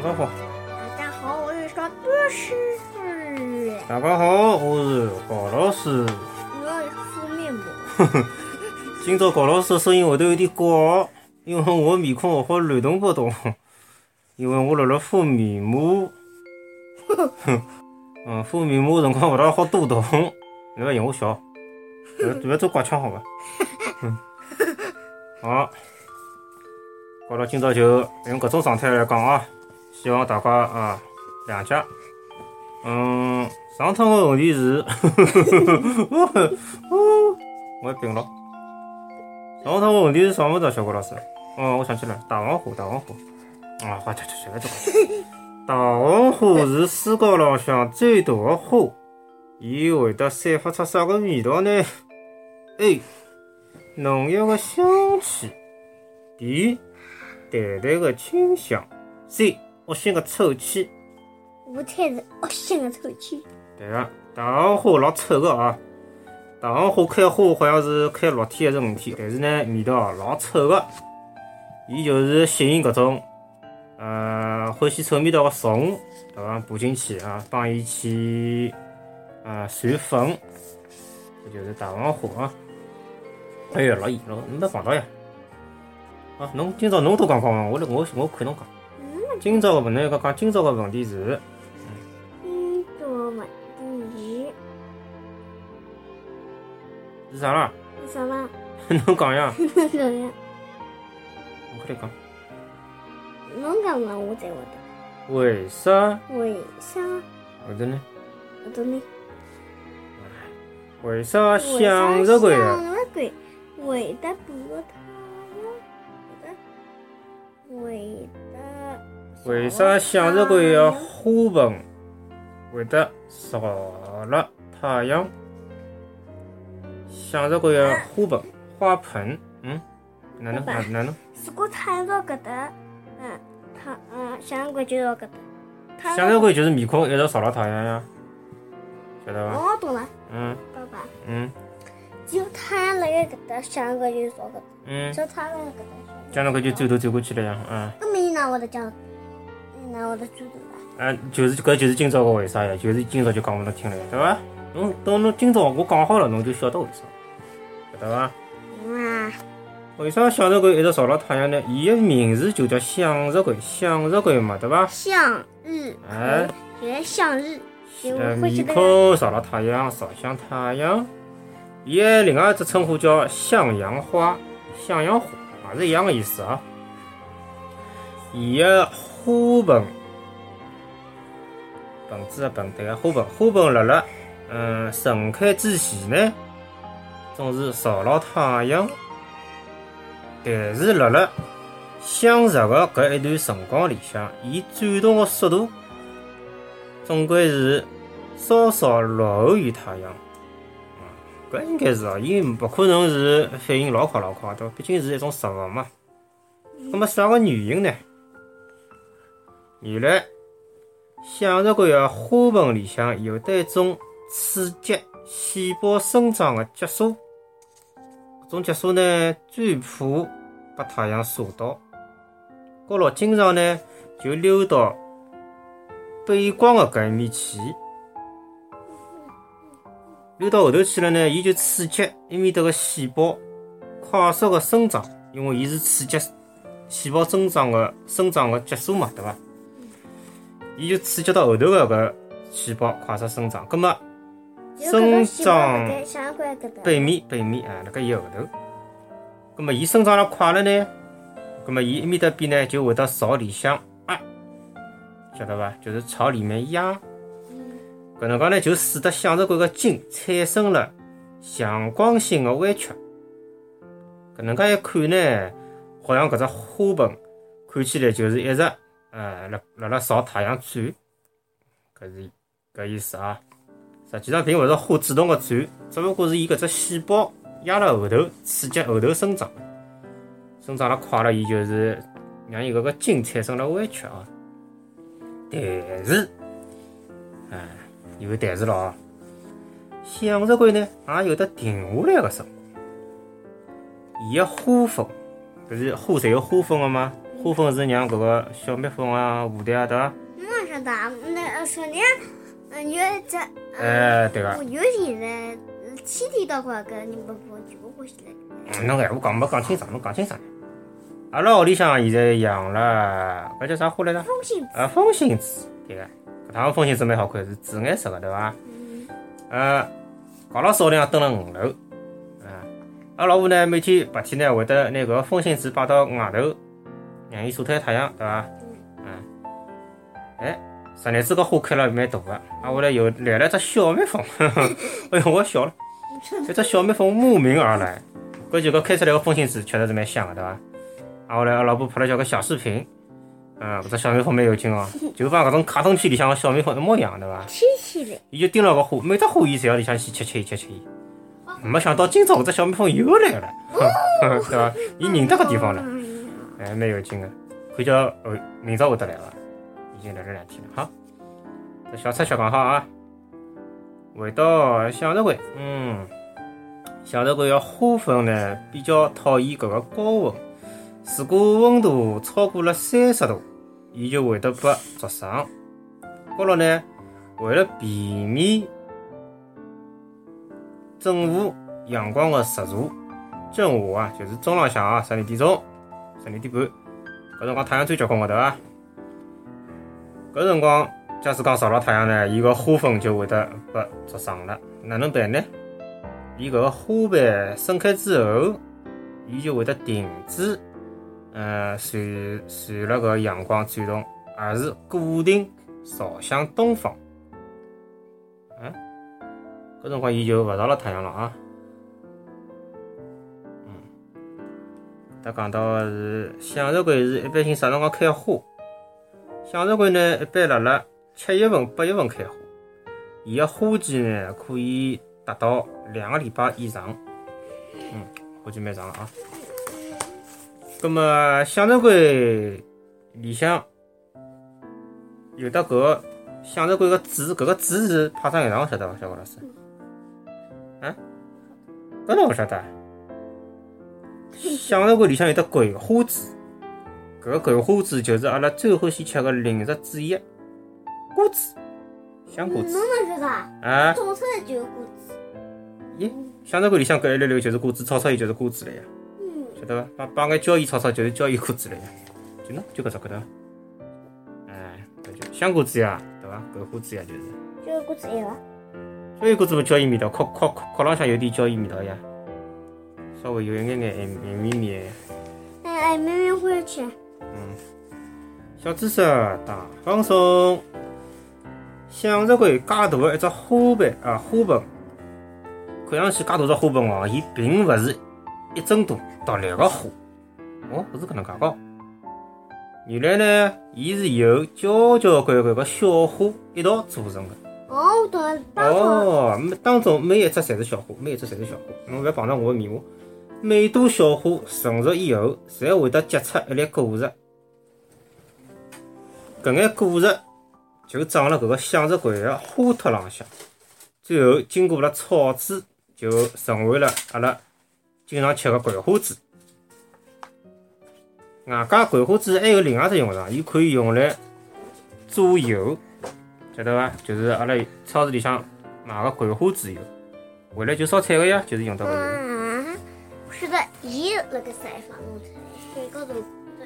大家好。大家好，我是张。大家好，我是高老师。我要敷面膜。今朝高老师的声音会得有点高，因为我面孔勿好乱动勿动，因为我辣辣敷面膜。嗯，敷面膜辰光勿大好多动，勿要嫌我小，勿要做怪腔好伐？好，高老今朝就用搿种状态来讲啊。希望大家啊谅解。嗯，上趟个问题是，我病了。上趟个问题是啥物事？小郭老师？哦，我想起来，大黄虎，大黄虎。啊，好，去去去，别做。大黄虎是世界浪向最大个花，伊会得散发出啥个味道呢？A. 浓郁个香气；B. 淡淡个清香；C. 恶心个臭气。我猜是恶心个臭气。对个，大黄花老臭个啊！大黄花开花好像是开六天还是五天，但是呢，味道老臭个。伊就是吸引搿种，呃，欢喜臭味道个虫，对伐？爬进去啊，帮伊去啊传粉，这就是大黄花啊。哎呀，老热了，侬没碰到呀？啊，侬今朝侬多讲讲伐？我我我看侬讲。今朝个问题，讲讲今朝个问题是。是啥啦？是啥啦？侬讲呀？啥呀？我快点讲。侬讲嘛，我才会得。为啥？为啥？后头呢？后头呢？为啥向日葵啊？向日葵会得避个太阳？会得。为啥向日葵个花盆会得少了太阳？向日葵个花盆，花盆，嗯，哪能哪哪能？如果太阳到搿搭，嗯，太嗯向日葵就到搿搭。向日葵就是面孔一直朝了太阳呀，晓得伐？哦，懂了。嗯。爸爸。嗯。只有太阳辣盖搿搭，向日葵就朝搿搭。嗯。只要太阳辣搿搭，向日葵就转头转过去了呀，嗯。搿么伊哪会得讲？伊哪会得转头啦？啊，就是搿就是今朝个为啥呀？就是今朝就讲拨侬听了呀，对伐？侬等侬今朝我讲好了，侬就晓得为啥，晓得伐？嗯。为啥向日葵一直朝牢太阳呢？伊个名字就叫向日葵，向日葵嘛，对伐？向日葵，就是向日。呃，面孔朝了太阳，朝向太阳。伊个另外一只称呼叫向阳花，向阳花也是一样个意思啊。伊个花盆，盆子的盆，对个花盆，花盆辣辣。嗯，盛开之前呢，总是朝了太阳，但是辣辣向日的搿一段辰光里向，伊转动的速度总归是稍稍落后于太阳。啊，搿应该是哦，伊勿可能是反应老快老快，的？毕竟是一种植物嘛。那么啥个原因呢？原来向日葵的花盆里向有的一种。刺激细胞生长的激素，搿种激素呢，最怕被太阳晒到，高咯经常呢就溜到背光的搿一面去，溜到后头去了呢，伊就刺激一面搭个细胞快速的生长，因为伊是刺激细胞增长的生长的激素嘛，对伐？伊就刺激到后头个搿细胞快速生长，葛末。生长背面，背面啊，辣盖伊后头。葛末伊生长了快了呢，葛末伊一面搭边呢就会得朝里向压，晓得伐？就是朝里面压。搿能介呢就使得向日葵个茎产生了强光性的弯曲。搿能介一看呢，好像搿只花盆看起来就是一直呃辣辣辣朝太阳转，搿是搿意思啊。实际上并勿是花主动的转，只不过是伊搿只细胞压辣后头，刺激后头生长，生长了快了，伊就是让伊搿个茎产生了弯曲啊。但是，哎，有但是咯，向日葵呢也有得停下来个辰光，伊个花粉，搿是花侪有花粉个嘛？花粉是让搿个小蜜蜂啊、蝴蝶啊，对伐？我晓得，那说你。有一只，哎，对个。我有现在天天到快搿人不欢就不欢喜侬闲话讲没讲清爽，侬讲清爽。阿拉屋里向现在养了，搿叫啥花来着？风信子，啊，风信子，对个，搿趟风信子蛮好看，是紫颜色个，对伐？嗯，呃，搞了少量蹲辣五楼，啊，阿拉老婆呢每天白天呢会得拿搿个风信子摆到外头，让伊晒晒太阳，对伐？嗯，哎，昨日子搿花开了蛮大个，啊，后来又来了只小蜜蜂，哎哟，我笑了，这只小蜜蜂慕名而来，搿就搿开出来个风信子确实是蛮香个，对伐？啊，后来阿拉老婆拍了交关小视频，嗯，搿只小蜜蜂蛮有劲哦，就帮搿种卡通片里向个小蜜蜂一模一样，对伐？牵起来，伊就盯牢搿花，每只花伊侪要里向去吃吃伊吃吃伊。没想到今朝搿只小蜜蜂又来了，对伐？伊认得搿地方了，哎呀，哎，蛮有劲个。看叫哦，明朝会得来伐？已经来了两天了，好。这小插曲讲好啊。回到向日葵，嗯，向日葵个花粉呢比较讨厌搿个高温，如果温度超过了三十度，伊就会得被灼伤。高头呢，为了避免正午阳光的直射，正午啊就是中浪向啊，十二点钟、十二点半，搿辰光太阳最结棍个对伐？搿辰光假使讲照了太阳呢，伊个花粉就会得被灼伤了。哪能办呢？伊搿个花瓣盛开之后，伊就会得停止，呃，随随了搿阳光转动，而是固定朝向东方。嗯，搿辰光伊就勿照了太阳了啊。他讲到的是向日葵是一般性啥辰光开花？向日葵呢，一般辣辣七月份、八月份开花，伊个花期呢可以达到两个礼拜以上。嗯，花期蛮长了啊。葛么向日葵里向有的搿个向日葵个籽，搿个籽是派上用场，晓得伐，小高老师？啊？搿侬勿晓得啊？向日葵里向有得葵花籽，搿个葵花籽就是阿拉最欢喜吃个零食之一，瓜子，香果侬子哪晓得啊？啊！种出来就有瓜子。咦，向日葵里向搿一溜溜就是瓜子，炒炒伊就是瓜子了呀，嗯，晓得伐？帮帮眼椒盐炒炒就是椒盐瓜子了呀，就喏，就搿只搿搭。哎，搿就香瓜子呀，对伐？搿花子呀就是。椒盐瓜子一个。椒盐果子么椒盐味道，壳壳壳壳浪向有点椒盐味道呀，稍微有一眼眼咸咸绵绵。哎哎，妹妹欢喜吃。小知识大放送。向日葵介大的一只花瓣啊，花盆，看上去介大只花盆哦，伊并勿是一整朵独立个花，哦，勿是搿能介个。原来呢，伊是由交交关关个小花一道组成的。哦，我懂了，当哦，每当中每一只侪是小花，每一只侪是小花。侬勿要碰着我个面膜。每朵小花成熟以后，侪会得结出一粒果实。搿眼果实就长辣搿个向日葵个花托浪向，最后经过了炒制，就成为了阿拉经常吃个葵花籽。外加葵花籽还有另外只用场，伊可以用来做油，晓得伐？就是阿拉超市里向买个葵花籽油，回来就烧菜个呀，就是用到搿油。啊，我晓得盐辣盖啥地方弄出来？海高头的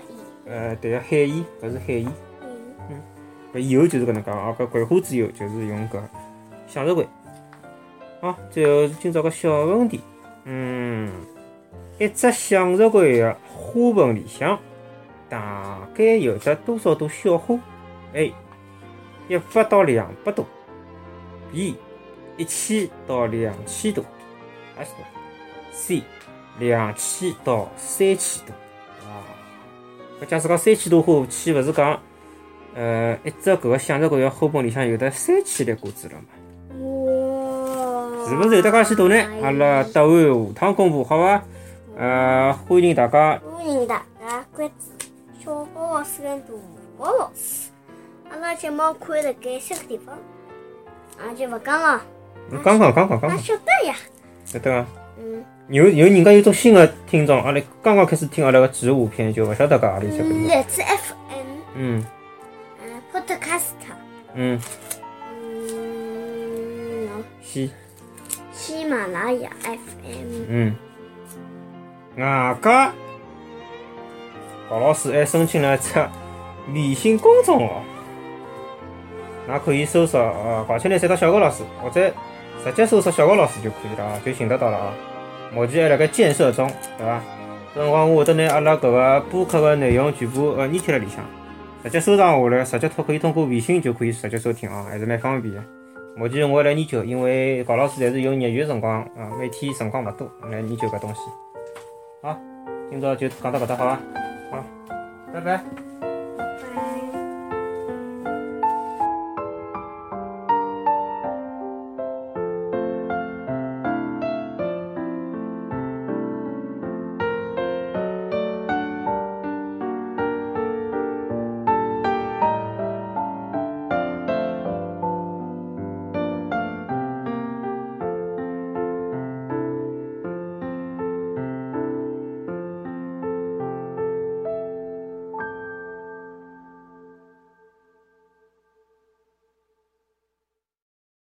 盐。呃，对个，海盐，搿是海盐。嗯，搿油就是搿能介啊，搿葵花籽油就是用搿向日葵。好，最后是今朝个小问题，嗯，一只向日葵个花盆里向大概有得多少朵小花？A. 一百到两百朵，B. 一千到两千朵，还是多？C. 两千到三千多。哇，搿假使讲三千多花，岂勿是讲？呃，一只搿个向日葵个花盆里向有得三千粒果子了嘛？哇，是勿是有得介许多呢？阿拉答案下趟公布，好伐？呃，欢迎大家，欢迎大家关注小高老师跟大高老师。阿拉节目可以辣盖三个地方，啊就勿讲了，刚刚刚刚刚那刚，晓得呀。晓得伐？嗯，有有人家有种新的听众，阿拉刚刚开始听阿拉个植物篇，就勿晓得搿何里只个地方。荔枝 FM，嗯。嗯，Podcast，嗯，嗯，西。喜马拉雅 FM。嗯，外加高老师还申请了只微信公众号，那可以搜索呃“搞青年三到小高老师”，或者直接搜索“小高老师”就可以了啊，就寻得到了啊。目前还辣盖建设中，对伐？搿辰光我会得拿阿拉搿个播客个内容全部呃粘贴辣里向，直接收藏下来，直接通可以通过微信就可以直接收听哦，还是蛮方便个。目前我还辣研究，因为高老师侪是有业余辰光啊，每天辰光勿多来研究搿东西。好，今朝就讲到搿搭好伐？好，拜拜。